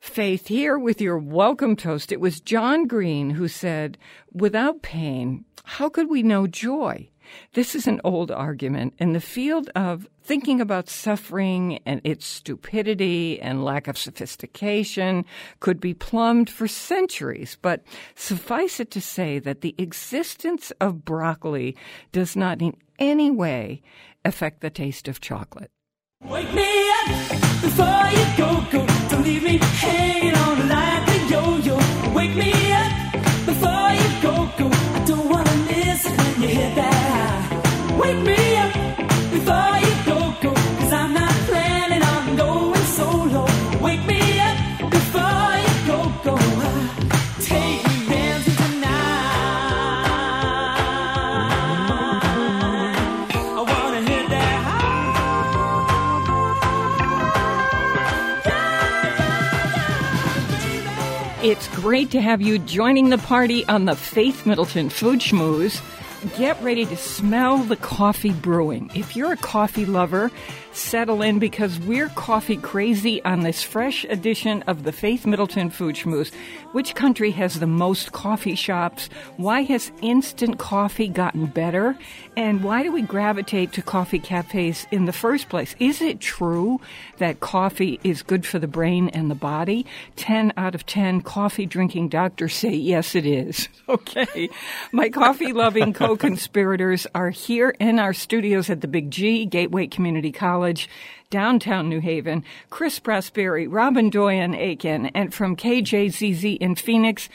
Faith here with your welcome toast. It was John Green who said, Without pain, how could we know joy? This is an old argument in the field of thinking about suffering and its stupidity and lack of sophistication could be plumbed for centuries, but suffice it to say that the existence of broccoli does not in any way affect the taste of chocolate. Wake me up before you go, go. Don't leave me hanging on like a yo-yo. Wake me up before you go, go. Don't wanna miss it when you hit that. Wake me It's great to have you joining the party on the Faith Middleton Food Schmooze. Get ready to smell the coffee brewing. If you're a coffee lover, settle in because we're coffee crazy on this fresh edition of the Faith Middleton Food Schmooze. Which country has the most coffee shops? Why has instant coffee gotten better? And why do we gravitate to coffee cafes in the first place? Is it true that coffee is good for the brain and the body? 10 out of 10 coffee drinking doctors say yes, it is. Okay. My coffee loving co conspirators are here in our studios at the Big G, Gateway Community College, downtown New Haven. Chris Prosperi, Robin Doyen Aiken, and from KJZZ in Phoenix,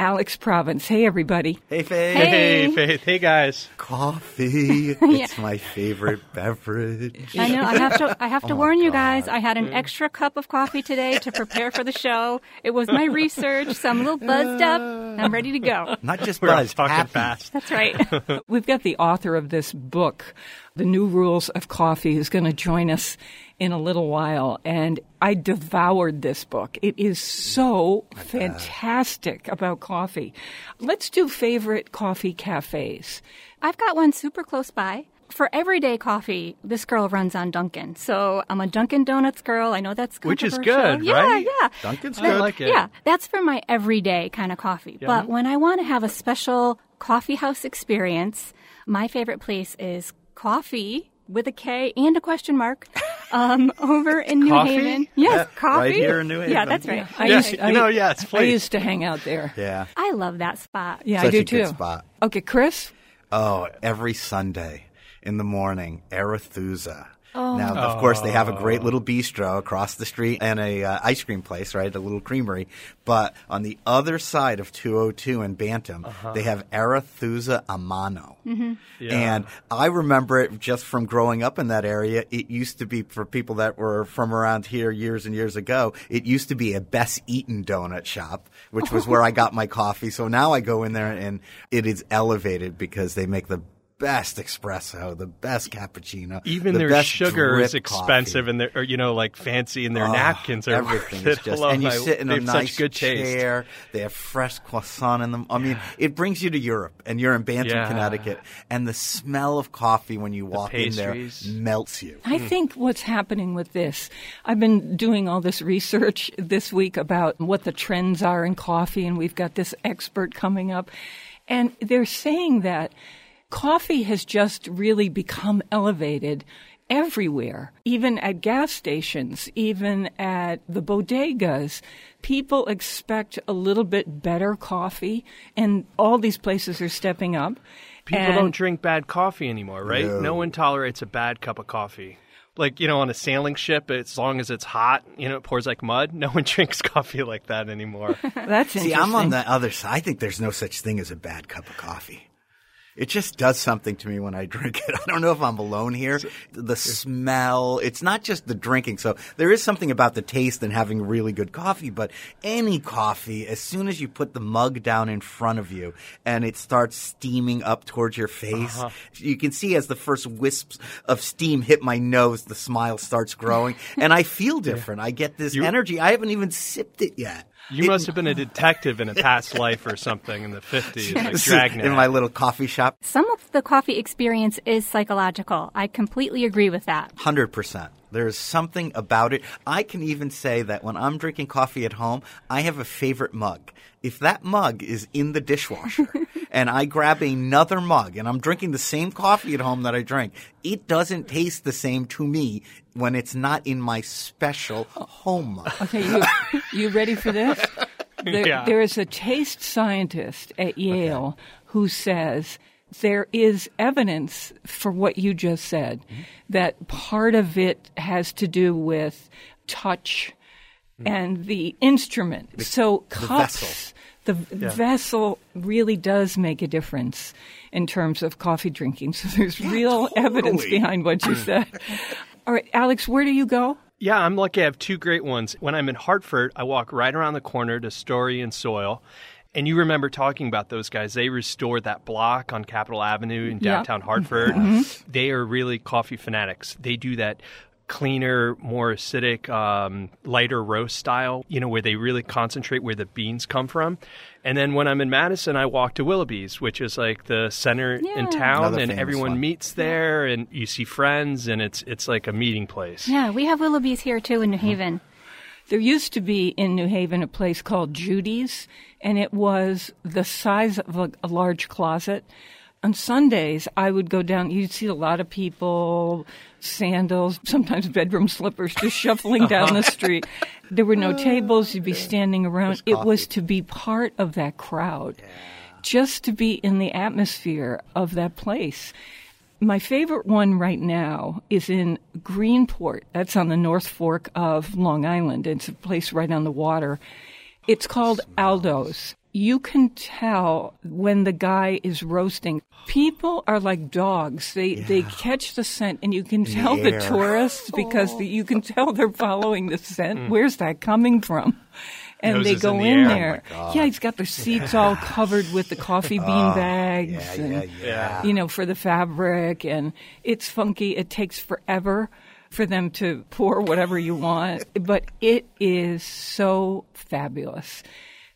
Alex Province. Hey, everybody. Hey, Faith. Hey, Faith. Hey, guys. Coffee. It's my favorite beverage. I know. I have to. I have to oh, warn you guys. I had an mm. extra cup of coffee today to prepare for the show. It was my research, so I'm a little buzzed up. I'm ready to go. Not just We're buzz, fucking happy. fast. That's right. We've got the author of this book, The New Rules of Coffee, who's going to join us in a little while. And I devoured this book. It is so fantastic about coffee. Let's do favorite coffee cafes. I've got one super close by. For everyday coffee, this girl runs on Dunkin'. So I'm a Dunkin' Donuts girl. I know that's good. Which is good, yeah, right? Yeah, Dunkin's I good. like it. Yeah, that's for my everyday kind of coffee. But when I want to have a special coffee house experience, my favorite place is Coffee with a K and a question mark um, over in New Coffee? Haven. Yes, Yeah, coffee. right here in New Haven. Yeah, that's right. I Yes, used, you know, yes, I used to hang out there. Yeah. I love that spot. Yeah, Such I do a good too. spot. Okay, Chris? Oh, every Sunday in the morning, Arethusa. Now, of course, they have a great little bistro across the street and a uh, ice cream place, right? A little creamery. But on the other side of 202 and Bantam, they have Arethusa a mano. And I remember it just from growing up in that area. It used to be for people that were from around here years and years ago. It used to be a Bess Eaton donut shop, which was where I got my coffee. So now I go in there and it is elevated because they make the best espresso, the best cappuccino. Even the their best sugar drip is expensive coffee. and they're, you know, like fancy and their Oh, napkins are everything is just and you my- sit in they a nice such good taste. chair. They have fresh croissant in them. I mean, it brings you to Europe, and you're in Bantam, Yeah. Connecticut, and the smell of coffee when you walk in there melts you. I hmm. think what's happening with this, I've been doing all this research this week about what the trends are in coffee, and we've got this expert coming up. And they're saying that coffee has just really become elevated everywhere, even at gas stations, even at the bodegas. People expect a little bit better coffee, and all these places are stepping up. People And- don't drink bad coffee anymore, right? No. No. one tolerates a bad cup of coffee. Like, you know, on a sailing ship, as long as it's hot, you know, it pours like mud. No one drinks coffee like that anymore. That's See, I'm on the other side. I think there's no such thing as a bad cup of coffee. It just does something to me when I drink it. I don't know if I'm alone here. The smell, it's not just the drinking. So there is something about the taste and having really good coffee, but any coffee, as soon as you put the mug down in front of you and it starts steaming up towards your face, uh-huh. you can see as the first wisps of steam hit my nose, the smile starts growing and I feel different. Yeah. I get this you, energy. I haven't even sipped it yet. You it, must have been a detective in a past life or something in the 50s, like Dragnet. In my little coffee shop. Some of the coffee experience is psychological. I completely agree with that. 100%. There's something about it. I can even say that when I'm drinking coffee at home, I have a favorite mug. If that mug is in the dishwasher and I grab another mug and I'm drinking the same coffee at home that I drink, it doesn't taste the same to me when it's not in my special home mug. Okay, you, you ready for this? There, yeah. there is a taste scientist at Yale okay. who says there is evidence for what you just said mm-hmm. that part of it has to do with touch mm-hmm. and the instrument. The, so the cups, the yeah. vessel really does make a difference in terms of coffee drinking. So there's yeah, real totally. evidence behind what you said. All right, Alex, where do you go? Yeah, I'm lucky I have two great ones. When I'm in Hartford, I walk right around the corner to Story and Soil and you remember talking about those guys. They restored that block on Capitol Avenue in downtown Hartford. Mm-hmm. They are really coffee fanatics. They do that cleaner, more acidic, um, lighter roast style, you know, where they really concentrate where the beans come from. And then when I'm in Madison, I walk to Willoughby's, which is like the center yeah. in town, Another and everyone one. meets there, and you see friends, and it's it's like a meeting place. Yeah, we have Willoughby's here too in New Haven. There used to be in New Haven a place called Judy's, and it was the size of a, a large closet. On Sundays, I would go down. You'd see a lot of people, sandals, sometimes bedroom slippers, just shuffling down the street. There were no tables. You'd be standing around. It was to be part of that crowd, just to be in the atmosphere of that place. My favorite one right now is in Greenport. That's on the North Fork of Long Island. It's a place right on the water. It's called Aldo's. You can tell when the guy is roasting. People are like dogs. They yeah. they catch the scent, and you can tell the, the tourists because the, you can tell they're following the scent. Mm. Where's that coming from? and Noses they go in, the in oh there. Oh yeah, he's got the seats all covered with the coffee bean oh, bags, yeah, and yeah, yeah. you know for the fabric, and it's funky. It takes forever for them to pour whatever you want, but it is so fabulous.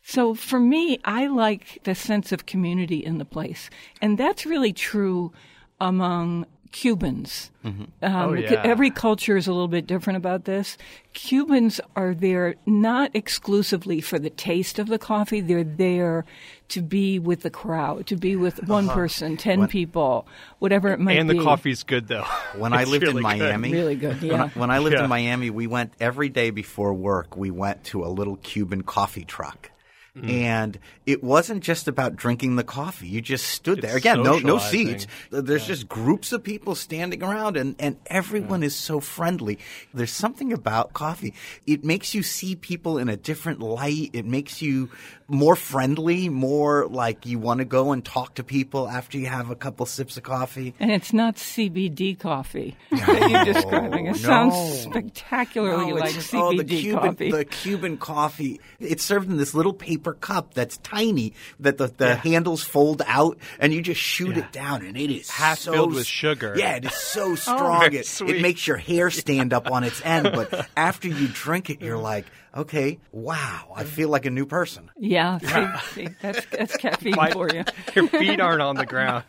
So for me, I like the sense of community in the place, and that's really true among Cubans. Mm-hmm. Um, oh, yeah. Every culture is a little bit different about this. Cubans are there not exclusively for the taste of the coffee, they're there to be with the crowd, to be with one uh-huh. person, 10 when, people, whatever it might and be. And the coffee's good, though. When I lived really in Miami, good. really good, yeah. When I, when I lived yeah. in Miami, we went every day before work, we went to a little Cuban coffee truck Mm. And it wasn't just about drinking the coffee. You just stood it's there. Again, no no seats. There's yeah. just groups of people standing around and, and everyone yeah. is so friendly. There's something about coffee. It makes you see people in a different light. It makes you more friendly, more like you want to go and talk to people after you have a couple sips of coffee. And it's not CBD coffee no, that you're describing. It no. sounds spectacularly no, like CBD oh, the Cuban, coffee. The Cuban coffee. It's served in this little paper cup that's tiny that the, the yeah. handles fold out and you just shoot yeah. it down and it is half so, filled with sugar. Yeah, it is so strong. oh, it, it makes your hair stand up on its end. But after you drink it, you're like, okay, wow, I feel like a new person. Yeah, see, see, that's, that's caffeine My, for you. Your feet aren't on the ground.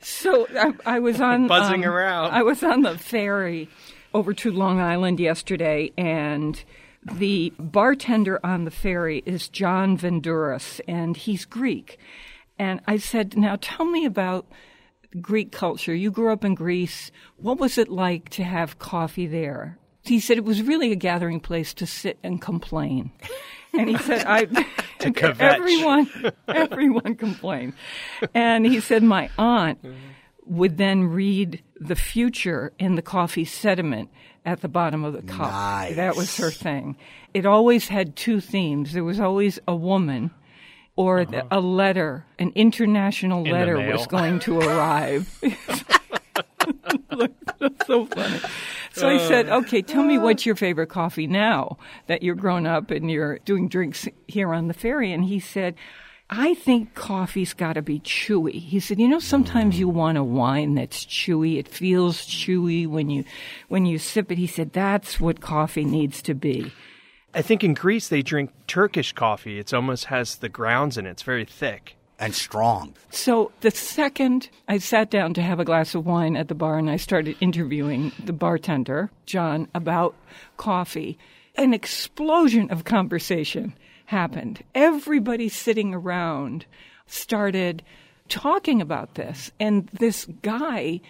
so I, I, was on buzzing um, around. I was on the ferry over to Long Island yesterday, and the bartender on the ferry is John Venduris, and he's Greek. And I said, "Now tell me about." Greek culture. You grew up in Greece. What was it like to have coffee there? he said it was really a gathering place to sit and complain. And he said, I, everyone, everyone complained. And he said, my aunt mm-hmm. would then read the future in the coffee sediment at the bottom of the cup. Nice. That was her thing. It always had two themes. There was always a woman or the, a letter, an international the letter was going to arrive. That's so funny. So I said, uh. okay, tell me what's your favorite coffee now that you're grown up and you're doing drinks here on the ferry. And he said, I think coffee's got to be chewy. He said, you know, sometimes you want a wine that's chewy. It feels chewy when you, when you sip it. He said, that's what coffee needs to be. I think in Greece they drink Turkish coffee. It almost has the grounds in it. It's very thick. And strong. So the second I sat down to have a glass of wine at the bar and I started interviewing the bartender, John, about coffee, an explosion of conversation happened. Everybody sitting around started talking about this. And this guy,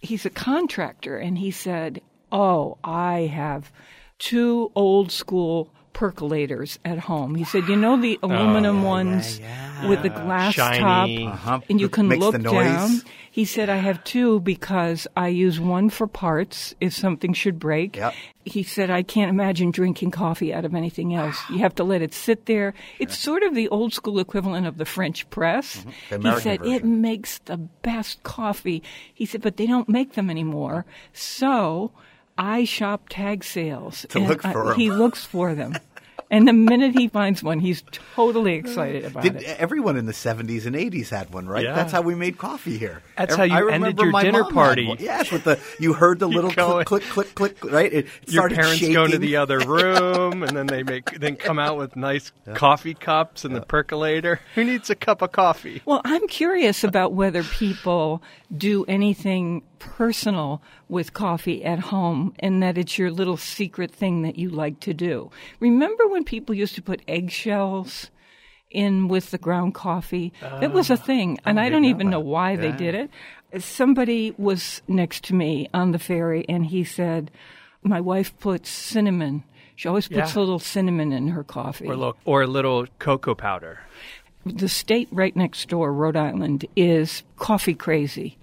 he's a contractor, and he said, Oh, I have two old school percolators at home. He said, You know the aluminum ones with the glass Shiny. top? Uh-huh. And you can Makes look down. He said, I have two because I use one for parts if something should break. Yep. He said, I can't imagine drinking coffee out of anything else. You have to let it sit there. It's sort of the old school equivalent of the French press. Mm-hmm. The he American said, it makes the best coffee. He said, but they don't make them anymore. So I shop tag sales. To and look I- for 'em. He looks for them. And the minute he finds one, he's totally excited about Did it. everyone in the 70s and 80s had one, right? Yeah. That's how we made coffee here. That's Ev- how you I ended remember your my dinner party. Yes, with the you heard the little click, click, click, click, right? It Your parents shaking. go into the other room and then they make then come out with nice coffee cups and the percolator. Who needs a cup of coffee? Well, I'm curious about whether people do anything personal with coffee at home and that it's your little secret thing that you like to do. Remember when people used to put eggshells in with the ground coffee? It was a ah, thing, and I don't even know why they did it. Somebody was next to me on the ferry and he said, My wife puts cinnamon. She always puts Yeah. a little cinnamon in her coffee Or or a little cocoa powder. the state right next door, Rhode Island, is coffee crazy.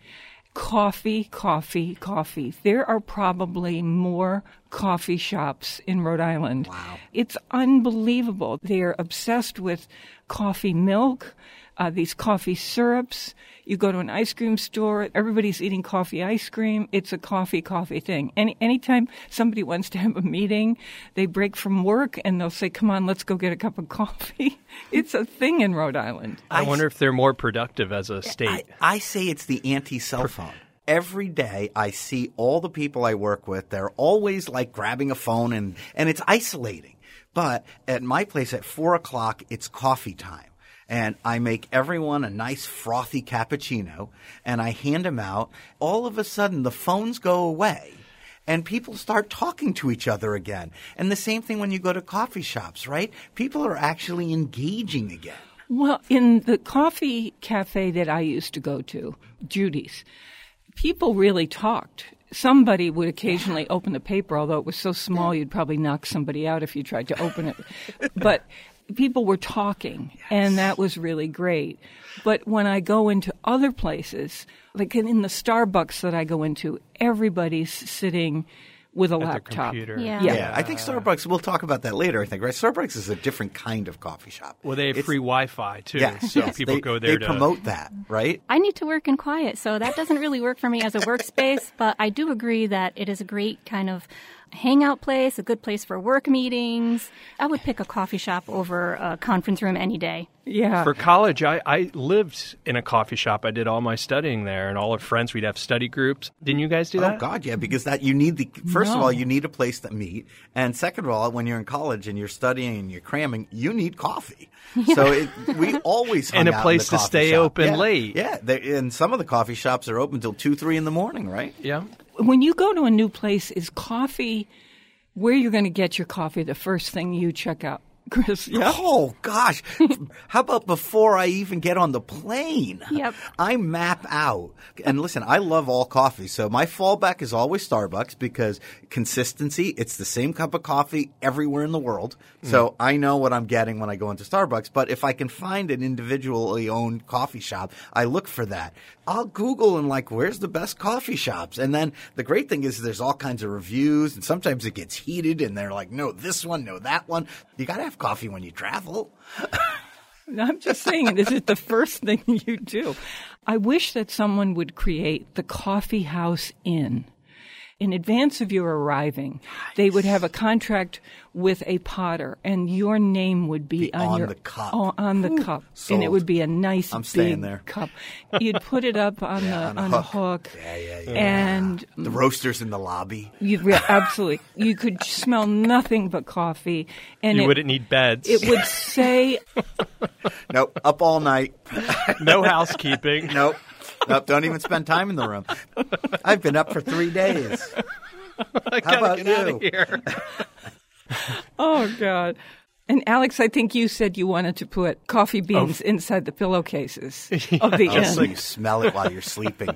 Coffee, coffee, coffee. There are probably more coffee shops in Rhode Island. Wow. It's unbelievable. They're obsessed with coffee milk, uh, these coffee syrups. You go to an ice cream store, everybody's eating coffee ice cream. It's a coffee, coffee thing. Any anytime somebody wants to have a meeting, they break from work and they'll say, "Come on, let's go get a cup of coffee." It's a thing in Rhode Island. I, wonder if they're more productive as a state. I, I say it's the anti cell phone. Every day I see all the people I work with, they're always like grabbing a phone and, and it's isolating. But at my place at four o'clock, it's coffee time. And I make everyone a nice frothy cappuccino and I hand them out. All of a sudden the phones go away and people start talking to each other again. And the same thing when you go to coffee shops, right? People are actually engaging again. Well, in the coffee cafe that I used to go to, Judy's, people really talked. Somebody would occasionally open the paper, although it was so small you'd probably knock somebody out if you tried to open it. but people were talking, and that was really great. But when I go into other places, like in the Starbucks that I go into, everybody's sitting with a At their laptop. computer. Yeah. Yeah. Yeah, I think Starbucks. We'll talk about that later. I think right. Starbucks is a different kind of coffee shop. Well, they have It's- free Wi-Fi too, Yeah, so yes, people they, go there They to promote that, right? I need to work in quiet, so that doesn't really work for me as a workspace, but I do agree that it is a great kind of hangout place, a good place for work meetings. I would pick a coffee shop over a conference room any day. Yeah. For college, I, I lived in a coffee shop. I did all my studying there, and all our friends, we'd have study groups. Didn't you guys do oh, that? Oh God, yeah, because that you need the first of all you need a place to meet, and second of all, when you're in college and you're studying and you're cramming, you need coffee. So it, we always hung And a out in place the to stay shop. open Yeah, late. Yeah, and some of the coffee shops are open till two, three in the morning, right? Yeah. When you go to a new place, is coffee where you're going to get your coffee the first thing you check out, Chris? Yeah. Oh gosh, how about before I even get on the plane? Yep. I map out. And listen, I love all coffee, so my fallback is always Starbucks because consistency. It's the same cup of coffee everywhere in the world, mm. so I know what I'm getting when I go into Starbucks. But if I can find an individually owned coffee shop, I look for that. I'll Google and like, where's the best coffee shops? And then the great thing is there's all kinds of reviews, and sometimes it gets heated, and they're like, no, this one, no, that one. You got to have coffee when you travel. I'm just saying, is it the first thing you do? I wish that someone would create the coffee house inn in advance of your arriving, nice. they would have a contract with a potter, and your name would be, be on, on, your, the cup. Oh, on the cup, Sold. and it would be a nice I'm big there. cup. You'd put it up on yeah, the on, on a a hook. hook, Yeah, yeah, yeah. and the roasters in the lobby. You yeah, absolutely. You could smell nothing but coffee, and you it, wouldn't need beds. It would say, nope, up all night. no housekeeping. nope. Nope, don't even spend time in the room. I've been up for three days. I How about get you? out of here. "Oh God." And Alex, I think you said you wanted to put coffee beans inside the pillowcases of the Oh, so you smell it while you're sleeping.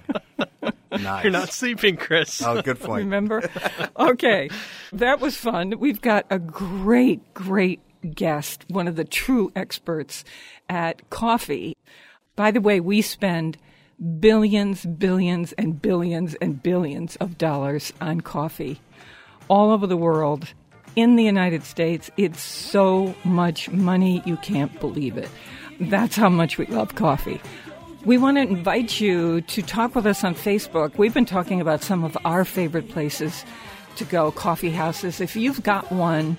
Nice. You're not sleeping, Chris. Oh, good point. Remember? Okay, that was fun. We've got a great, great guest, one of the true experts at coffee. By the way, we spend billions, billions, and billions and billions of dollars on coffee all over the world. In the United States, it's so much money you can't believe it. That's how much we love coffee. We want to invite you to talk with us on Facebook. We've been talking about some of our favorite places to go, coffee houses. If you've got one,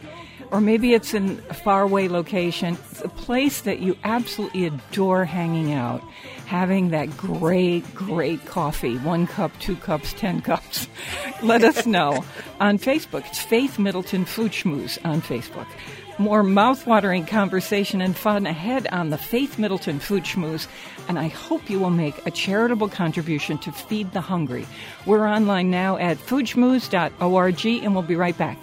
or maybe it's in a faraway location, it's a place that you absolutely adore hanging out, having that great, great coffee. One cup, two cups, ten cups. Let us know on Facebook. It's Faith Middleton Food Schmooze on Facebook. More mouthwatering conversation and fun ahead on the Faith Middleton Food Schmooze, and I hope you will make a charitable contribution to feed the hungry. We're online now at foodschmooze.org, and we'll be right back.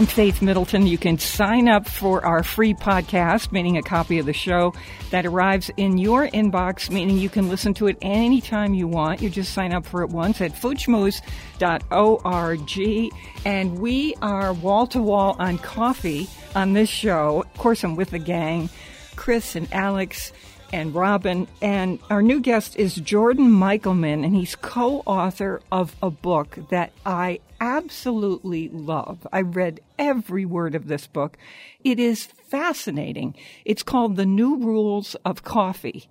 I'm Faith Middleton. You can sign up for our free podcast, meaning a copy of the show that arrives in your inbox, meaning you can listen to it anytime you want. You just sign up for it once at foodschmooze.org. And we are wall to wall on coffee on this show. Of course, I'm with the gang, Chris and Alex and Robin. And our new guest is Jordan Michelman, and he's co author of a book that I absolutely love. I read every word of this book. It is fascinating. It's called The New Rules of Coffee,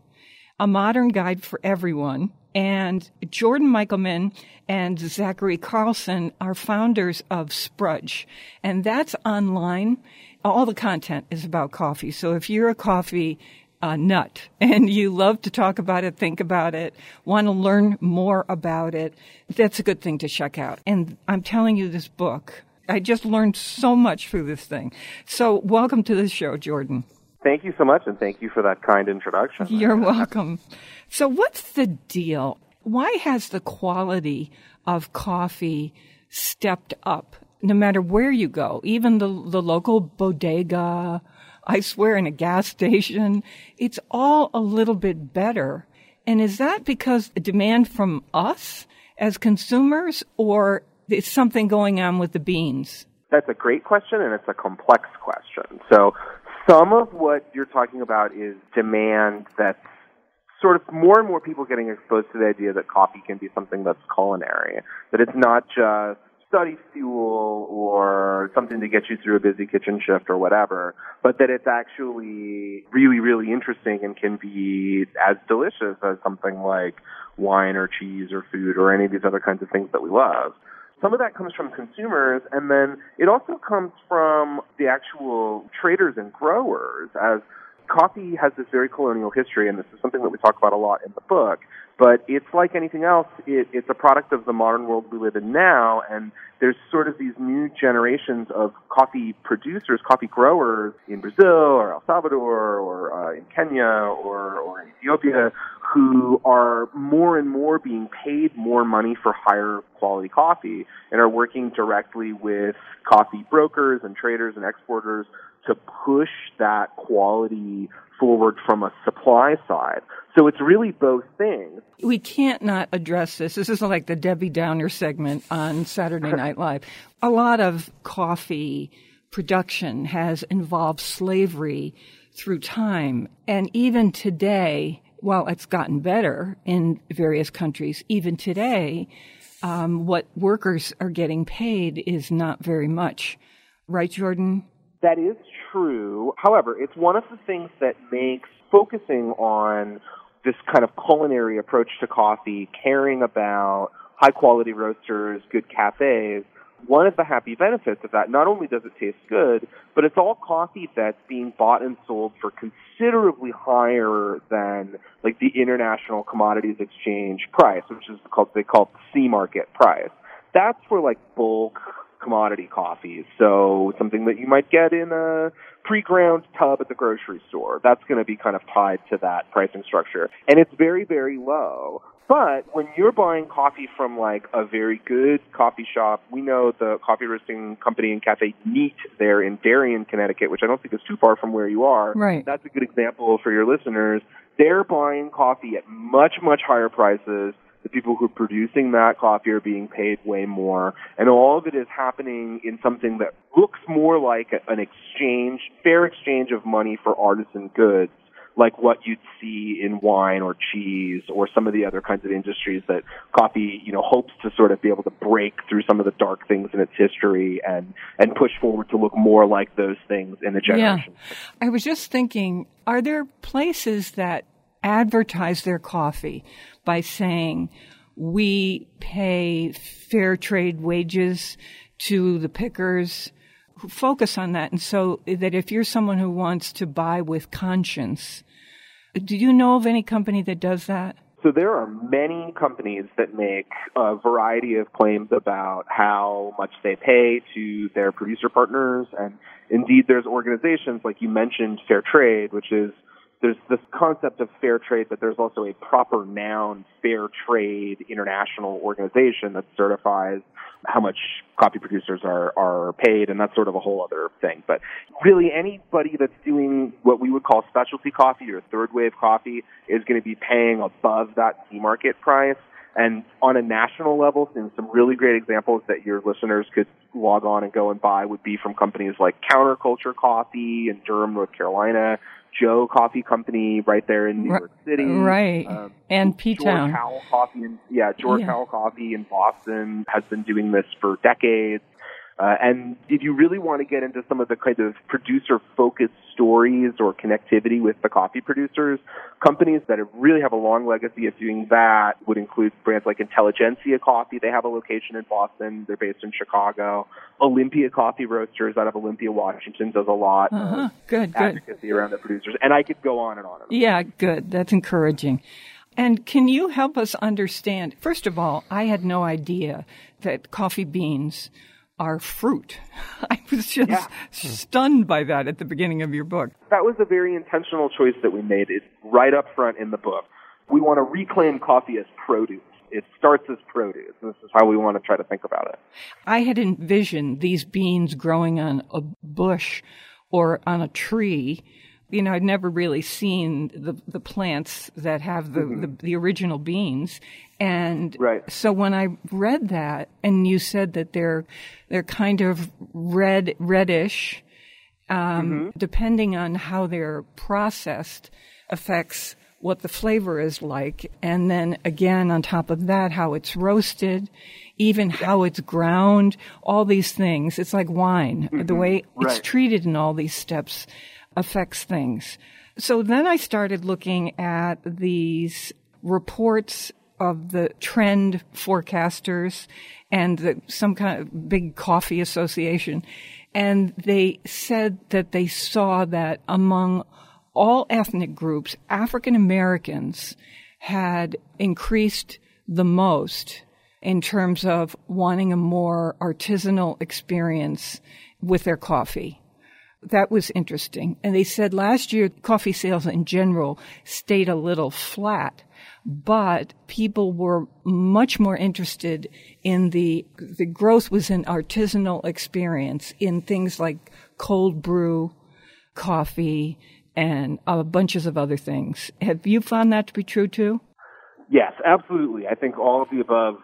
a modern guide for everyone. And Jordan Michelman and Zachary Carlsen are founders of Sprudge, and that's online. All the content is about coffee. So if you're a coffee uh, nut and you love to talk about it, think about it, want to learn more about it, that's a good thing to check out. And I'm telling you, this book, I just learned so much through this thing. So, welcome to the show, Jordan. Thank you so much, and thank you for that kind introduction. You're welcome. So, what's the deal? Why has the quality of coffee stepped up no matter where you go, even the, the local bodega? I swear, in a gas station, it's all a little bit better. And is that because the demand from us as consumers, or is something going on with the beans? That's a great question, and it's a complex question. So, some of what you're talking about is demand that's sort of more and more people getting exposed to the idea that coffee can be something that's culinary, that it's not just study fuel or something to get you through a busy kitchen shift or whatever, but that it's actually really, really interesting and can be as delicious as something like wine or cheese or food or any of these other kinds of things that we love. Some of that comes from consumers, and then it also comes from the actual traders and growers as coffee has this very colonial history, and this is something that we talk about a lot in the book. But it's like anything else, it, it's a product of the modern world we live in now, and there's sort of these new generations of coffee producers, coffee growers in Brazil or El Salvador or uh, in Kenya or, or in Ethiopia who are more and more being paid more money for higher quality coffee and are working directly with coffee brokers and traders and exporters to push that quality forward from a supply side. So it's really both things. We can't not address this. This is like the Debbie Downer segment on Saturday Night Live. A lot of coffee production has involved slavery through time. And even today, while it's gotten better in various countries, even today, um, what workers are getting paid is not very much. Right, Jordan? That is true. However, it's one of the things that makes focusing on this kind of culinary approach to coffee, caring about high quality roasters, good cafes, one of the happy benefits of that, not only does it taste good, but it's all coffee that's being bought and sold for considerably higher than like the international commodities exchange price, which is called they call it the C market price. That's where like bulk commodity coffees. So something that you might get in a pre-ground tub at the grocery store. That's going to be kind of tied to that pricing structure. And it's very, very low. But when you're buying coffee from like a very good coffee shop, we know the coffee roasting company and cafe Neat there in Darien, Connecticut, which I don't think is too far from where you are. Right. That's a good example for your listeners. They're buying coffee at much, much higher prices. The people who are producing that coffee are being paid way more. And all of it is happening in something that looks more like an exchange, fair exchange of money for artisan goods like what you'd see in wine or cheese or some of the other kinds of industries that coffee, you know, hopes to sort of be able to break through some of the dark things in its history and and push forward to look more like those things in the generation. Yeah. I was just thinking, are there places that advertise their coffee by saying we pay fair trade wages to the pickers? Who focus on that. And so that if you're someone who wants to buy with conscience, do you know of any company that does that? So there are many companies that make a variety of claims about how much they pay to their producer partners. And indeed, there's organizations like you mentioned, Fair Trade, which is there's this concept of fair trade, but there's also a proper noun, fair trade international organization that certifies how much coffee producers are, are paid, and that's sort of a whole other thing. But really, anybody that's doing what we would call specialty coffee or third wave coffee is going to be paying above that C market price. And on a national level, some really great examples that your listeners could log on and go and buy would be from companies like Counterculture Coffee in Durham, North Carolina, Joe Coffee Company right there in New York City. Right. Um, and P Town. George Howell Coffee in, yeah, George yeah. Howell Coffee in Boston has been doing this for decades. Uh, and if you really want to get into some of the kind of producer focused stories or connectivity with the coffee producers, companies that really have a long legacy of doing that would include brands like Intelligentsia Coffee. They have a location in Boston. They're based in Chicago. Olympia Coffee Roasters out of Olympia, Washington does a lot uh-huh. of good, advocacy good. around the producers. And I could go on and on. And on. Yeah, good. That's encouraging. And can you help us understand? First of all, I had no idea that coffee beans are fruit. I was just yeah. stunned by that at the beginning of your book. That was a very intentional choice that we made. It's right up front in the book. We want to reclaim coffee as produce. It starts as produce. This is how we want to try to think about it. I had envisioned these beans growing on a bush or on a tree you know, I'd never really seen the the plants that have the, mm-hmm. the, the, original beans. And right. so when I read that and you said that they're they're kind of red reddish, um, mm-hmm. depending on how they're processed affects what the flavor is like. And then again, on top of that, how it's roasted, even how it's ground, all these things. It's like wine, mm-hmm. the way right. it's treated in all these steps affects things. So then I started looking at these reports of the trend forecasters and the, some kind of big coffee association. And they said that they saw that among all ethnic groups, African Americans had increased the most in terms of wanting a more artisanal experience with their coffee. That was interesting. And they said last year coffee sales in general stayed a little flat, but people were much more interested in the, the growth was in artisanal experience in things like cold brew coffee, and uh, bunches of other things. Have you found that to be true too? Yes, absolutely. I think all of the above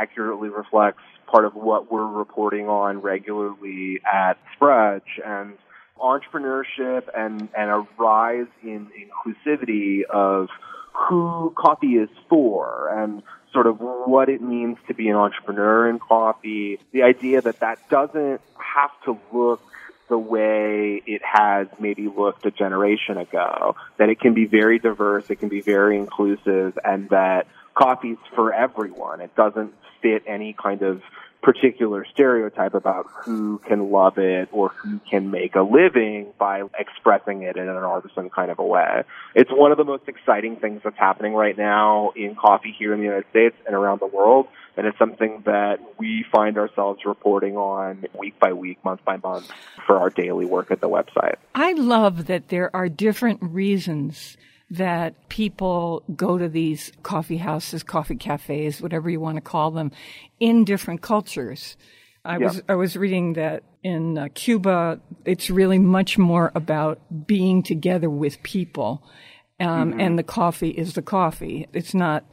accurately reflects part of what we're reporting on regularly at Sprudge and entrepreneurship and, and a rise in inclusivity of who coffee is for and sort of what it means to be an entrepreneur in coffee. The idea that that doesn't have to look the way it has maybe looked a generation ago, that it can be very diverse, it can be very inclusive, and that coffee's for everyone. It doesn't fit any kind of particular stereotype about who can love it or who can make a living by expressing it in an artisan kind of a way. It's one of the most exciting things that's happening right now in coffee here in the United States and around the world. And it's something that we find ourselves reporting on week by week, month by month for our daily work at the website. I love that there are different reasons that people go to these coffee houses, coffee cafes, whatever you want to call them, in different cultures. I yeah. was I was reading that in uh, Cuba, it's really much more about being together with people, um, mm-hmm. and the coffee is the coffee. It's not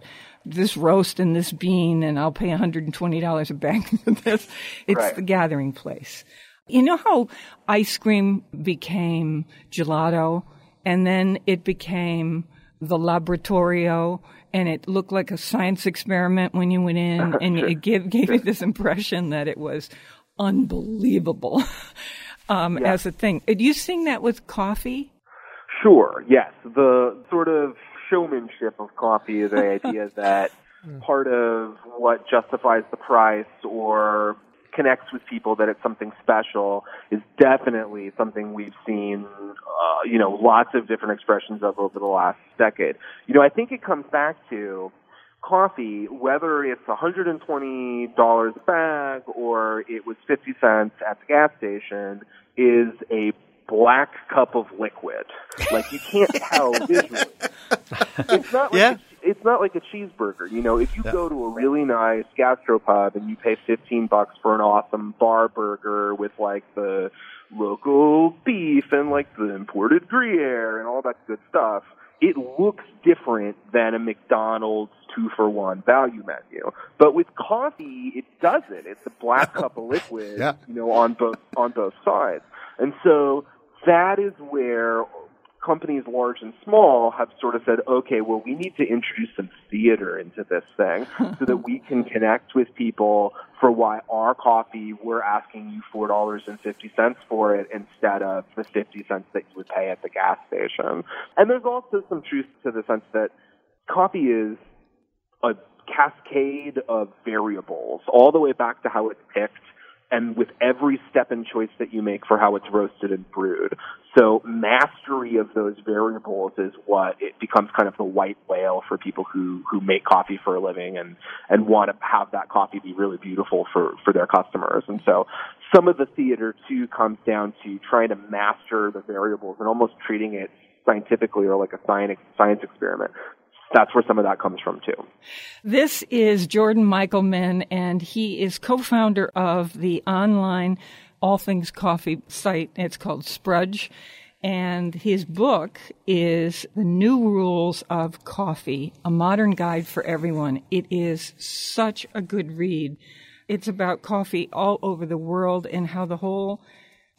this roast and this bean, and I'll pay $120 a bag for this. It's right. the gathering place. You know how ice cream became gelato? And then it became the laboratorio and it looked like a science experiment when you went in and it gave, gave you this impression that it was unbelievable um, as a thing. Are you seeing that with coffee? Sure, yes. The sort of showmanship of coffee, the idea that part of what justifies the price or connects with people that it's something special is definitely something we've seen, uh, you know, lots of different expressions of over the last decade. You know, I think it comes back to coffee, whether it's $120 a bag or it was 50 cents at the gas station, is a black cup of liquid. Like you can't tell visually. It's not like yeah it's not like a cheeseburger. You know, if you go to a really nice gastropub and you pay 15 bucks for an awesome bar burger with like the local beef and like the imported Gruyere and all that good stuff, it looks different than a McDonald's two for one value menu. But with coffee, it doesn't. It's a black cup of liquid, yeah. you know, on both on both sides. And so that is where companies large and small have sort of said, okay, well, we need to introduce some theater into this thing so that we can connect with people for why our coffee, we're asking you $4.50 for it instead of the 50 cents that you would pay at the gas station. And there's also some truth to the sense that coffee is a cascade of variables all the way back to how it's picked and with every step and choice that you make for how it's roasted and brewed. So mastery of those variables is what it becomes kind of the white whale for people who, who make coffee for a living and, and want to have that coffee be really beautiful for, for their customers. And so some of the theater too comes down to trying to master the variables and almost treating it scientifically or like a science, science experiment that's where some of that comes from too. This is Jordan Michelman, and he is co-founder of the online all things coffee site. It's called Sprudge. And his book is The New Rules of Coffee, a modern guide for everyone. It is such a good read. It's about coffee all over the world and how the whole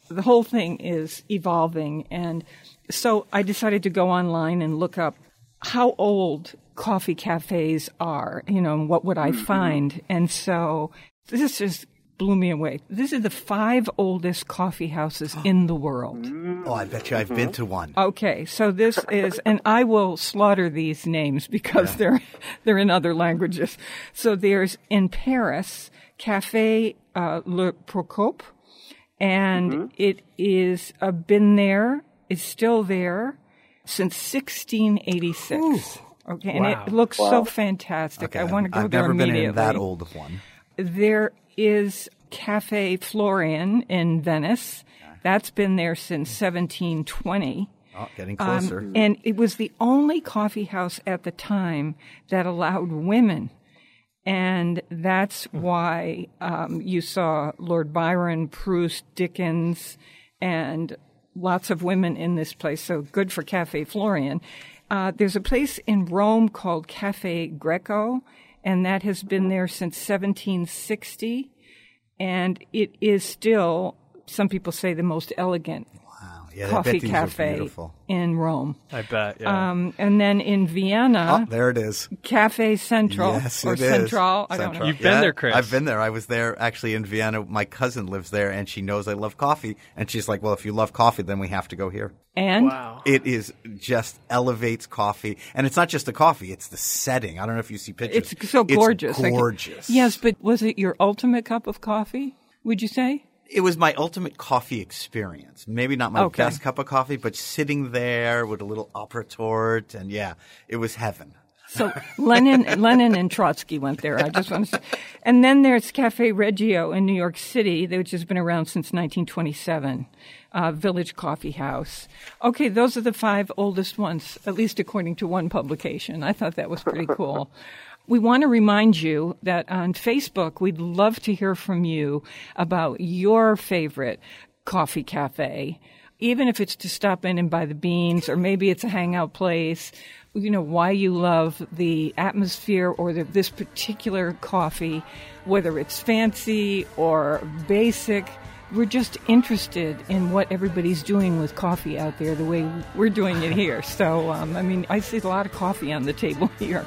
the whole thing is evolving. And so I decided to go online and look up how old coffee cafes are, you know, what would I find? And so this just blew me away. This is the five oldest coffee houses in the world. Oh, I bet you I've been to one. Okay, so this is, and I will slaughter these names because yeah. they're they're in other languages. So there's in Paris, Cafe uh, Le Procope, and mm-hmm. it is uh, been there, is still there since 1686. Ooh. Okay, and wow. it looks wow. so fantastic. Okay. I want to go I've there never been in that old of one. There is Cafe Florian in Venice. That's been there since 1720. Oh, getting closer. Um, and it was the only coffee house at the time that allowed women. And that's hmm. why um, you saw Lord Byron, Proust, Dickens, and lots of women in this place, so good for Cafe Florian. Uh, there's a place in Rome called Cafe Greco, and that has been there since 1760. And it is still, some people say, the most elegant Yeah, coffee bet cafe in Rome. I bet. Yeah. Um, and then in Vienna, Oh, there it is. Cafe Central Yes, or it is. Central. I don't know. You've been there, Chris. I've been there. I was there actually in Vienna. My cousin lives there, and she knows I love coffee. And she's like, "Well, if you love coffee, then we have to go here." And wow. It is just elevates coffee, and it's not just the coffee; it's the setting. I don't know if you see pictures. it's so gorgeous. I can- gorgeous. yes, but was it your ultimate cup of coffee? Would you say? It was my ultimate coffee experience. Maybe not my Okay. best cup of coffee, but sitting there with a little opera torte, and yeah, it was heaven. So Lenin, Lenin and Trotsky went there. I just want to say. And then there's Cafe Reggio in New York City, which has been around since 1927. Uh, Village Coffee House. Okay, those are the five oldest ones, at least according to one publication. I thought that was pretty cool. We want to remind you that on Facebook, we'd love to hear from you about your favorite coffee cafe even if it's to stop in and buy the beans, or maybe it's a hangout place, you know, why you love the atmosphere or the, this particular coffee, whether it's fancy or basic. We're just interested in what everybody's doing with coffee out there, the way we're doing it here. So, um, I mean, I see a lot of coffee on the table here.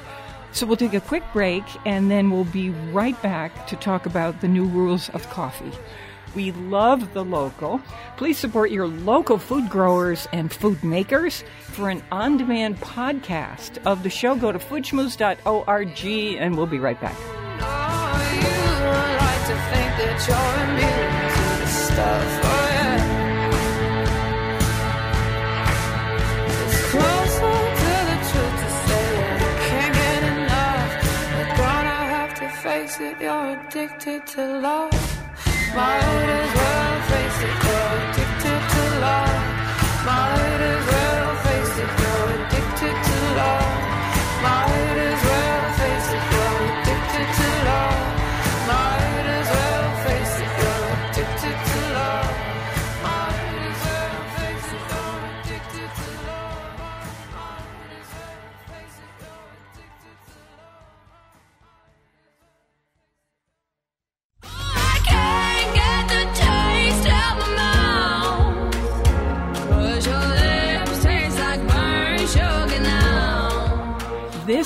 So we'll take a quick break and then we'll be right back to talk about the new rules of coffee. We love the local. Please support your local food growers and food makers. For an on demand podcast of the show, go to foodschmooze.org and we'll be right back. You're addicted to love. Might as well face it. You're addicted to love. Might as well face it. You're addicted to love. Might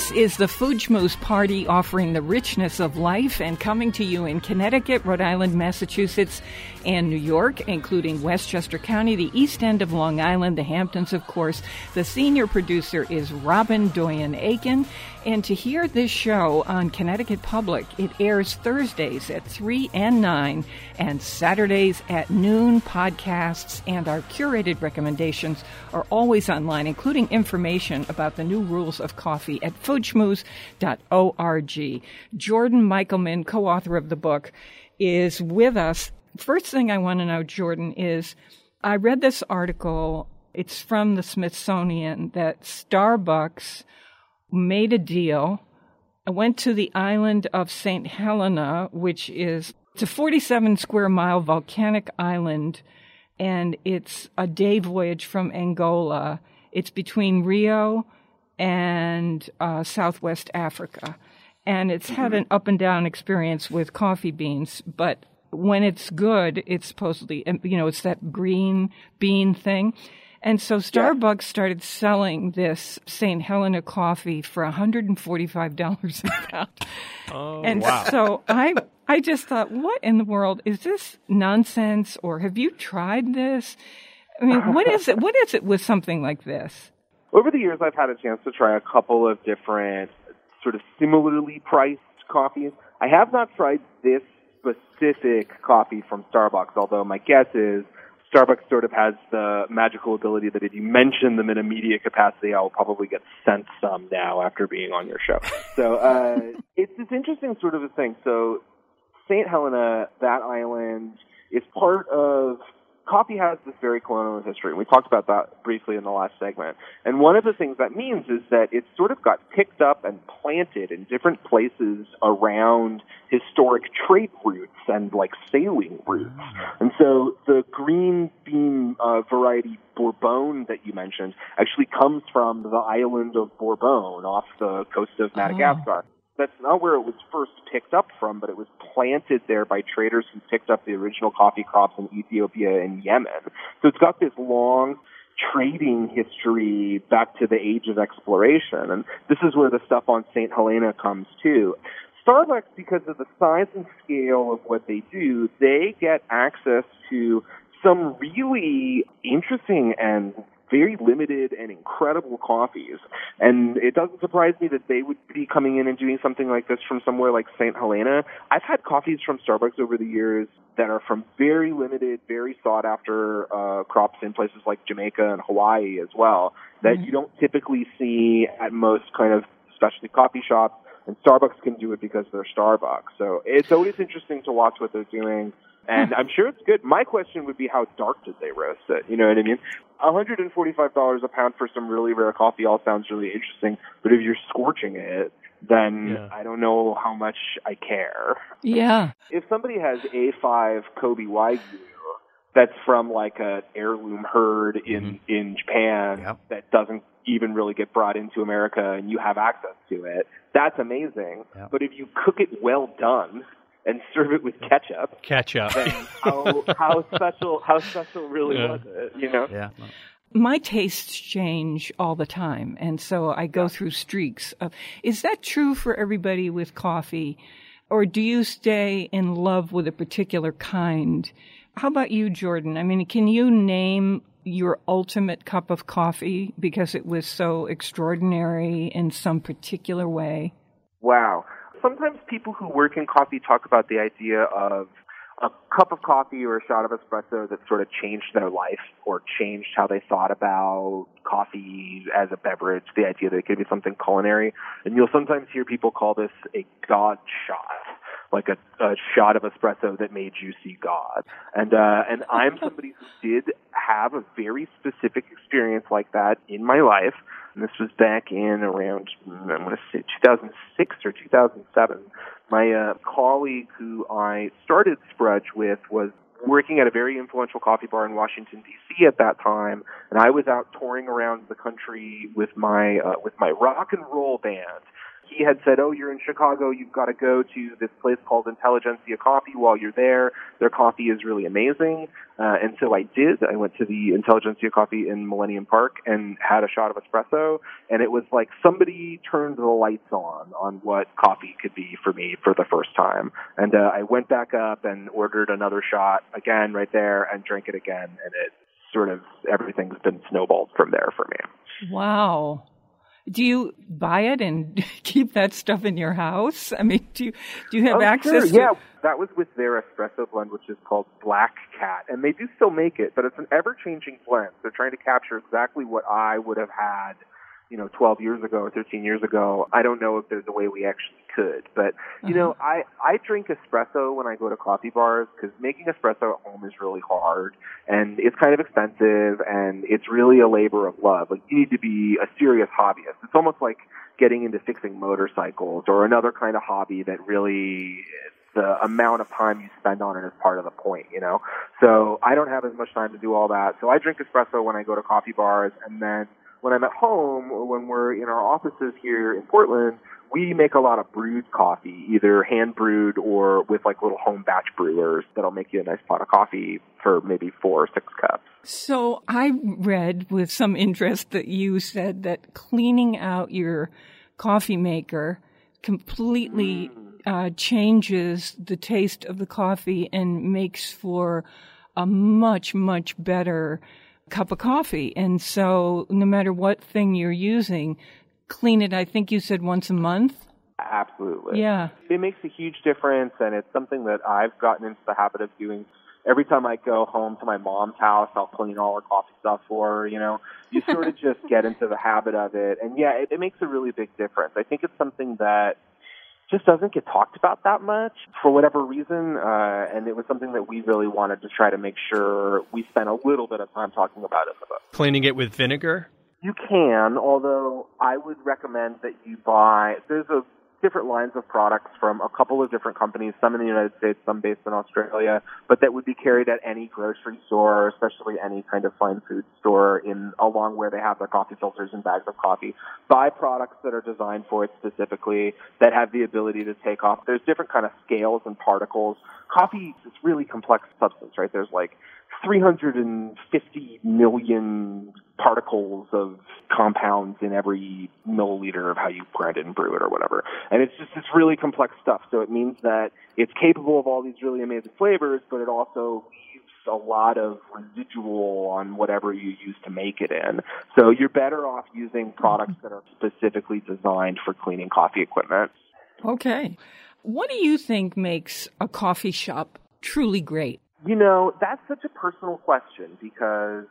This is the Food Party offering the richness of life and coming to you in Connecticut, Rhode Island, Massachusetts, and New York, including Westchester County, the East End of Long Island, the Hamptons, of course. The senior producer is Robyn Doyon-Aitken. And to hear this show on Connecticut Public, it airs Thursdays at 3 and 9 and Saturdays at noon. Podcasts and our curated recommendations are always online, including information about the new rules of coffee at foodschmooze.org. Jordan Michelman, co-author of the book, is with us. First thing I want to know, Jordan, is I read this article. It's from the Smithsonian that Starbucks made a deal. I went to the island of St. Helena, which is it's a 47 square mile volcanic island, and it's a day voyage from Angola. It's between Rio and uh, Southwest Africa, and it's had an up and down experience with coffee beans, but when it's good, it's supposedly, you know, it's that green bean thing. And so Starbucks started selling this St. Helena coffee for $145 a pound. Oh, and wow. so I I just thought, what in the world is this nonsense or have you tried this? I mean, what is it what is it with something like this? Over the years, I've had a chance to try a couple of different sort of similarly priced coffees. I have not tried this specific coffee from Starbucks, although my guess is Starbucks sort of has the magical ability that if you mention them in a media capacity, I will probably get sent some now after being on your show. So uh, it's this interesting sort of a thing. So St. Helena, that island, is part of coffee has this very colonial history. and We talked about that briefly in the last segment. And one of the things that means is that it sort of got picked up and planted in different places around historic trade routes and like sailing routes. And so the green bean uh, variety Bourbon that you mentioned actually comes from the island of Bourbon off the coast of Madagascar. That's not where it was first picked up from, but it was planted there by traders who picked up the original coffee crops in Ethiopia and Yemen. So it's got this long trading history back to the age of exploration. And this is where the stuff on St. Helena comes too. Starbucks, because of the size and scale of what they do, they get access to some really interesting and very limited and incredible coffees. And it doesn't surprise me that they would be coming in and doing something like this from somewhere like St. Helena. I've had coffees from Starbucks over the years that are from very limited, very sought after uh, crops in places like Jamaica and Hawaii as well that mm-hmm. you don't typically see at most kind of specialty coffee shops. And Starbucks can do it because they're Starbucks. So it's always interesting to watch what they're doing and I'm sure it's good. My question would be how dark did they roast it? You know what I mean? $145 a pound for some really rare coffee all sounds really interesting, but if you're scorching it, then yeah. I don't know how much I care. Yeah. If somebody has A5 Kobe Wagyu that's from like a heirloom herd in mm-hmm. in Japan yep. that doesn't even really get brought into America and you have access to it, that's amazing. Yep. But if you cook it well done and serve it with ketchup. Ketchup. how, how special? How special really yeah. was it? You know. Yeah. My tastes change all the time, and so I go through streaks. Of, is that true for everybody with coffee, or do you stay in love with a particular kind? How about you, Jordan? I mean, can you name your ultimate cup of coffee because it was so extraordinary in some particular way? Wow sometimes people who work in coffee talk about the idea of a cup of coffee or a shot of espresso that sort of changed their life or changed how they thought about coffee as a beverage, the idea that it could be something culinary. And you'll sometimes hear people call this a God shot, like a, a shot of espresso that made you see God. And, uh, and I'm somebody who did have a very specific experience like that in my life and this was back in around I'm going to say 2006 or 2007. My uh, colleague who I started Sprudge with was working at a very influential coffee bar in Washington D.C. at that time, and I was out touring around the country with my uh, with my rock and roll band he had said, "Oh, you're in Chicago. You've got to go to this place called Intelligentsia Coffee. While you're there, their coffee is really amazing." Uh, and so I did. I went to the Intelligentsia Coffee in Millennium Park and had a shot of espresso, and it was like somebody turned the lights on on what coffee could be for me for the first time. And uh, I went back up and ordered another shot again right there and drank it again, and it sort of everything's been snowballed from there for me. Wow. Do you buy it and keep that stuff in your house? I mean, do you do you have oh, access? Sure. To... Yeah, that was with their espresso blend, which is called Black Cat, and they do still make it, but it's an ever-changing blend. They're trying to capture exactly what I would have had you know, 12 years ago or 13 years ago. I don't know if there's a way we actually could, but you know, uh-huh. I I drink espresso when I go to coffee bars because making espresso at home is really hard and it's kind of expensive and it's really a labor of love. Like you need to be a serious hobbyist. It's almost like getting into fixing motorcycles or another kind of hobby that really the amount of time you spend on it is part of the point, you know? So I don't have as much time to do all that. So I drink espresso when I go to coffee bars and then when I'm at home or when we're in our offices here in Portland, we make a lot of brewed coffee, either hand brewed or with like little home batch brewers that'll make you a nice pot of coffee for maybe four or six cups. So I read with some interest that you said that cleaning out your coffee maker completely mm. uh, changes the taste of the coffee and makes for a much, much better cup of coffee. And so no matter what thing you're using, clean it, I think you said once a month. Absolutely. Yeah. It makes a huge difference and it's something that I've gotten into the habit of doing. Every time I go home to my mom's house, I'll clean all her coffee stuff for her, you know. You sort of just get into the habit of it. And yeah, it, it makes a really big difference. I think it's something that just doesn't get talked about that much for whatever reason. Uh, and it was something that we really wanted to try to make sure we spent a little bit of time talking about in the book. Cleaning it with vinegar? You can, although I would recommend that you buy, there's a different lines of products from a couple of different companies, some in the United States, some based in Australia, but that would be carried at any grocery store, especially any kind of fine food store in along where they have their coffee filters and bags of coffee. Buy products that are designed for it specifically that have the ability to take off. There's different kind of scales and particles. Coffee is really complex substance, right? There's like 350 million particles of compounds in every milliliter of how you grind it and brew it or whatever. And it's just, it's really complex stuff. So it means that it's capable of all these really amazing flavors, but it also leaves a lot of residual on whatever you use to make it in. So you're better off using products that are specifically designed for cleaning coffee equipment. Okay. What do you think makes a coffee shop truly great? You know, that's such a personal question because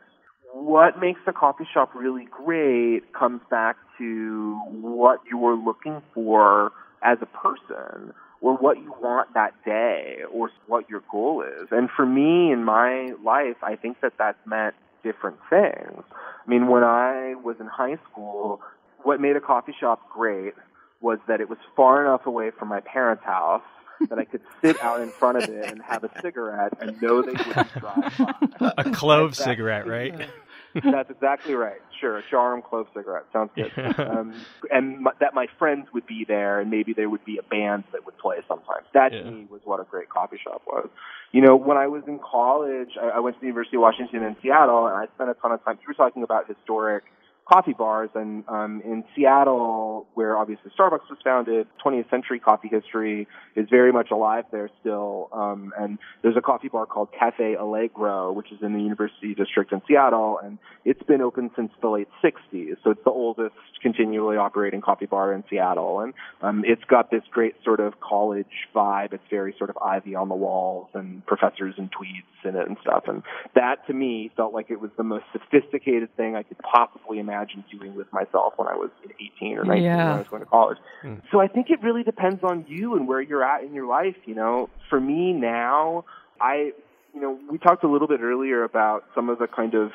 what makes a coffee shop really great comes back to what you're looking for as a person or what you want that day or what your goal is. And for me in my life, I think that that's meant different things. I mean, when I was in high school, what made a coffee shop great was that it was far enough away from my parents' house that I could sit out in front of it and have a cigarette and know they wouldn't drive by. A clove cigarette, right? That's exactly right. Sure, a Djarum clove cigarette sounds good. Um, and my, that my friends would be there, and maybe there would be a band that would play sometimes. That Yeah. to me was what a great coffee shop was. You know, when I was in college, I, I went to the University of Washington in Seattle, and I spent a ton of time. You were talking about historic coffee bars, and um, in Seattle, where obviously Starbucks was founded, 20th century coffee history is very much alive there still. Um, and there's a coffee bar called Cafe Allegro, which is in the University District in Seattle, and it's been open since the late 60s. So it's the oldest continually operating coffee bar in Seattle, and um, it's got this great sort of college vibe. It's very sort of ivy on the walls and professors and tweeds in it and stuff. And that to me felt like it was the most sophisticated thing I could possibly imagine doing with myself when I was 18 or 19 Yeah. when I was going to college. Hmm. So I think it really depends on you and where you're at in your life. You know, for me now, I, you know, we talked a little bit earlier about some of the kind of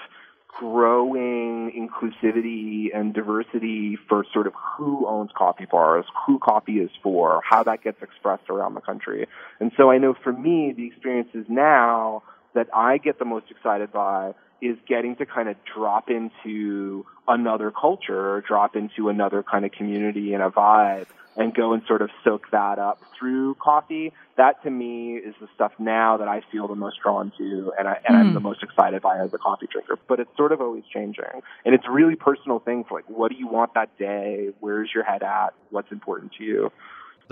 growing inclusivity and diversity for sort of who owns coffee bars, who coffee is for, how that gets expressed around the country. And so I know for me, the experiences now that I get the most excited by is getting to kind of drop into another culture, drop into another kind of community and a vibe and go and sort of soak that up through coffee. That to me is the stuff now that I feel the most drawn to and, I, and I'm hmm. the most excited by as a coffee drinker. But it's sort of always changing. And it's really personal things like what do you want that day? Where's your head at? What's important to you?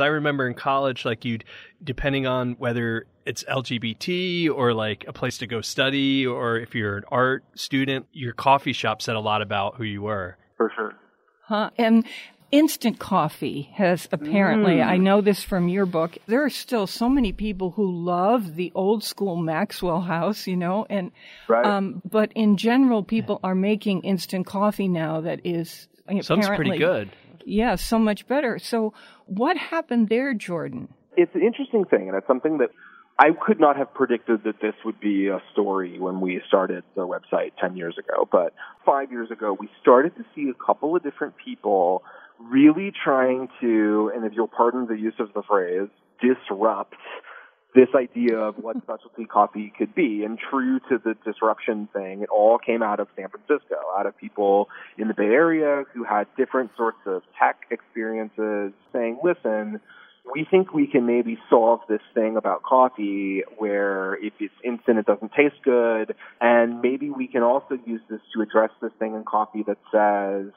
I remember in college, like you'd, depending on whether it's LGBT or like a place to go study, or if you're an art student, your coffee shop said a lot about who you were. For sure. Huh? And instant coffee has apparently, I know this from your book, there are still so many people who love the old school Maxwell House, you know, and, Right. um, but in general, people are making instant coffee now that is Sounds pretty good. Yeah, so much better. So what happened there, Jordan? it's an interesting thing, and it's something that I could not have predicted that this would be a story when we started the website 10 years ago. But five years ago, we started to see a couple of different people really trying to, and if you'll pardon the use of the phrase, disrupt this idea of what specialty coffee could be. And true to the disruption thing, it all came out of San Francisco, out of people in the Bay Area who had different sorts of tech experiences saying, listen, we think we can maybe solve this thing about coffee where if it's instant, it doesn't taste good. And maybe we can also use this to address this thing in coffee that says,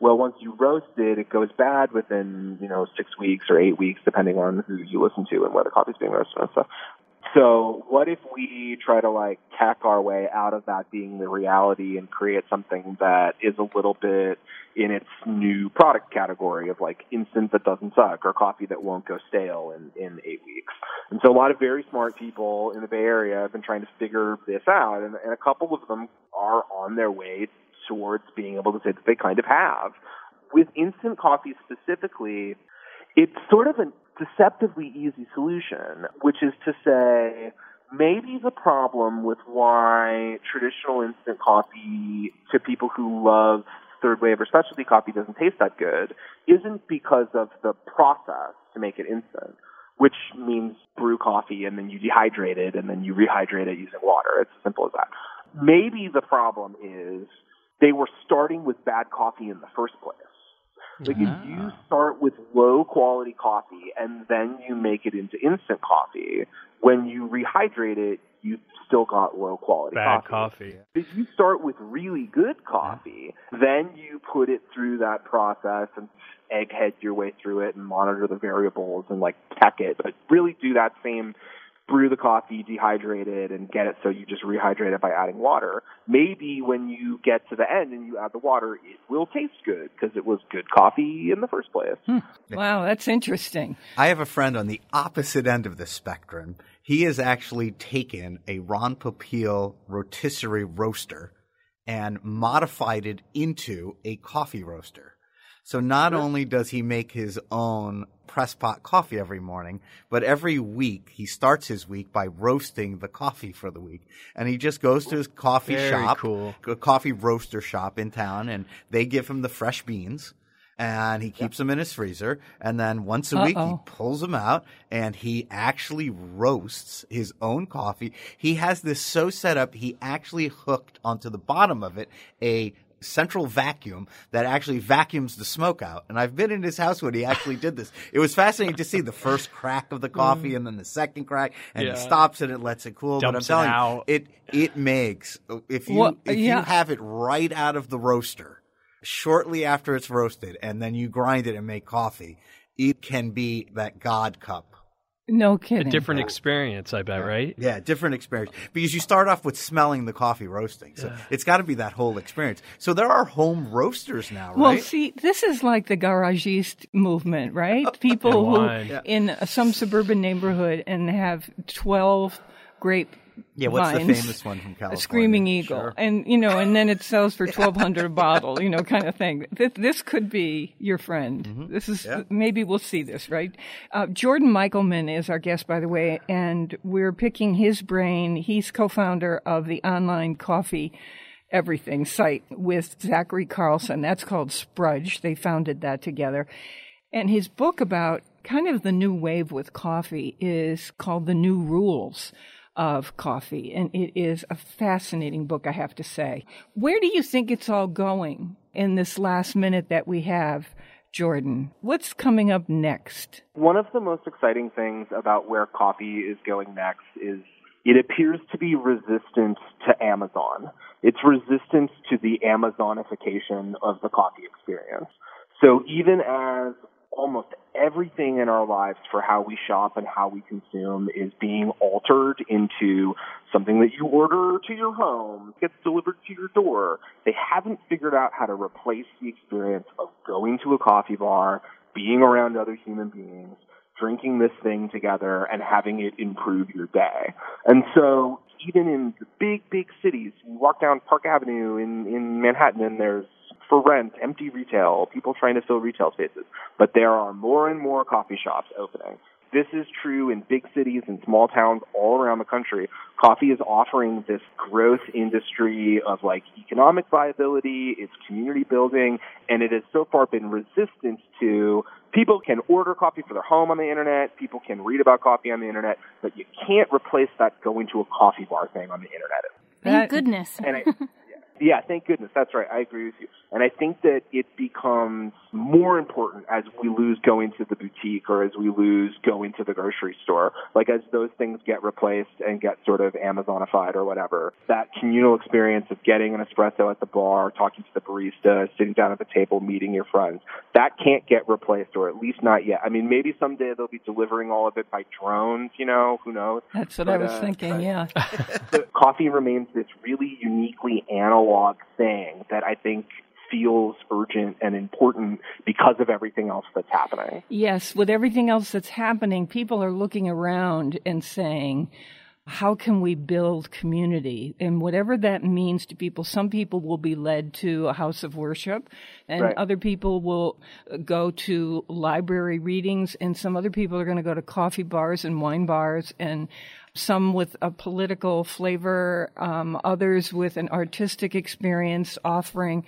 well, once you roast it, it goes bad within, you know, six weeks or eight weeks, depending on who you listen to and where the coffee's being roasted and stuff. So what if we try to like tack our way out of that being the reality and create something that is a little bit in its new product category of like instant that doesn't suck or coffee that won't go stale in, in eight weeks. And so a lot of very smart people in the Bay Area have been trying to figure this out and, and a couple of them are on their way towards being able to say that they kind of have. With instant coffee specifically, it's sort of a deceptively easy solution, which is to say, maybe the problem with why traditional instant coffee to people who love third wave or specialty coffee doesn't taste that good isn't because of the process to make it instant, which means brew coffee and then you dehydrate it and then you rehydrate it using water. It's as simple as that. Maybe the problem is they were starting with bad coffee in the first place. Like if ah. you start with low quality coffee and then you make it into instant coffee, when you rehydrate it, you still got low quality coffee. Bad coffee. coffee. If you start with really good coffee, then you put it through that process and egghead your way through it and monitor the variables and like tech it, but really do that same brew the coffee, dehydrate it, and get it so you just rehydrate it by adding water. Maybe when you get to the end and you add the water, it will taste good because it was good coffee in the first place. Hmm. Wow, that's interesting. I have a friend on the opposite end of the spectrum. He has actually taken a Ron Popeil rotisserie roaster and modified it into a coffee roaster. So not only does he make his own press pot coffee every morning, but every week he starts his week by roasting the coffee for the week. And he just goes to his coffee Very shop, cool. a coffee roaster shop in town, and they give him the fresh beans. And he keeps them in his freezer. And then once a week, he pulls them out and he actually roasts his own coffee. He has this so set up, he actually hooked onto the bottom of it a central vacuum that actually vacuums the smoke out. And I've been in his house when he actually did this. It was fascinating to see the first crack of the coffee and then the second crack and Yeah. he stops and it lets it cool. but I'm Dumps it telling out. you, it, it makes, if you, Well, if yeah. you have it right out of the roaster, shortly after it's roasted and then you grind it and make coffee, it can be that God cup. No kidding. A different experience, I bet, right? Yeah, different experience because you start off with smelling the coffee roasting. So it's got to be that whole experience. So there are home roasters now, Well, right? Well, see, this is like the garagiste movement, right? Oh, People And who wine. in some suburban neighborhood and have 12 grape yeah, what's the famous one from California? Screaming eagle. Sure. And, you know, and then it sells for 1200 a bottle, you know, kind of thing. This, this could be your friend. Mm-hmm. This is, maybe we'll see this, right? Uh, Jordan Michelman is our guest, by the way, and we're picking his brain. He's co-founder of the online coffee everything site with Zachary Carlsen. That's called Sprudge. They founded that together. And his book about kind of the new wave with coffee is called The New Rules of Coffee. And it is a fascinating book, I have to say. Where do you think it's all going in this last minute that we have, Jordan? What's coming up next? One of the most exciting things about where coffee is going next is it appears to be resistant to Amazon. It's resistant to the Amazonification of the coffee experience. So even as almost everything in our lives for how we shop and how we consume is being altered into something that you order to your home, gets delivered to your door. They haven't figured out how to replace the experience of going to a coffee bar, being around other human beings, drinking this thing together and having it improve your day. And so even in the big, big cities, you walk down Park Avenue in, in Manhattan and there's for rent, empty retail, people trying to fill retail spaces. But there are more and more coffee shops opening. This is true in big cities and small towns all around the country. Coffee is offering this growth industry of like economic viability, it's community building, and it has so far been resistant to people can order coffee for their home on the internet, people can read about coffee on the internet, but you can't replace that going to a coffee bar thing on the internet. Thank That- goodness. Yeah, thank goodness. That's right. I agree with you. And I think that it becomes more important as we lose going to the boutique or as we lose going to the grocery store. Like as those things get replaced and get sort of Amazonified or whatever, that communal experience of getting an espresso at the bar, talking to the barista, sitting down at the table, meeting your friends, that can't get replaced or at least not yet. I mean, maybe someday they'll be delivering all of it by drones, you know, who knows? That's what I was uh, thinking, yeah. coffee remains this really uniquely analog thing that I think feels urgent and important because of everything else that's happening. Yes, with everything else that's happening, people are looking around and saying, how can we build community? And whatever that means to people, some people will be led to a house of worship, and Right. other people will go to library readings, and some other people are going to go to coffee bars and wine bars, and some with a political flavor, um, others with an artistic experience offering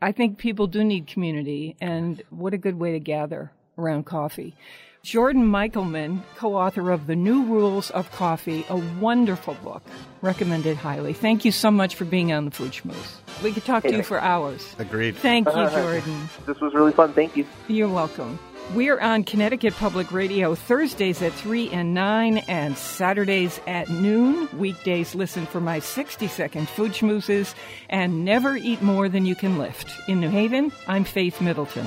I think people do need community, and what a good way to gather around coffee. Jordan Michelman, co author of The New Rules of Coffee, a wonderful book, recommended highly. Thank you so much for being on the Food Schmooze. We could talk to you for hours. Agreed. Thank you, Jordan. This was really fun. Thank you. You're welcome. We're on Connecticut Public Radio Thursdays at 3 and 9 and Saturdays at noon. Weekdays, listen for my 60 second food schmoozes and never eat more than you can lift. In New Haven, I'm Faith Middleton.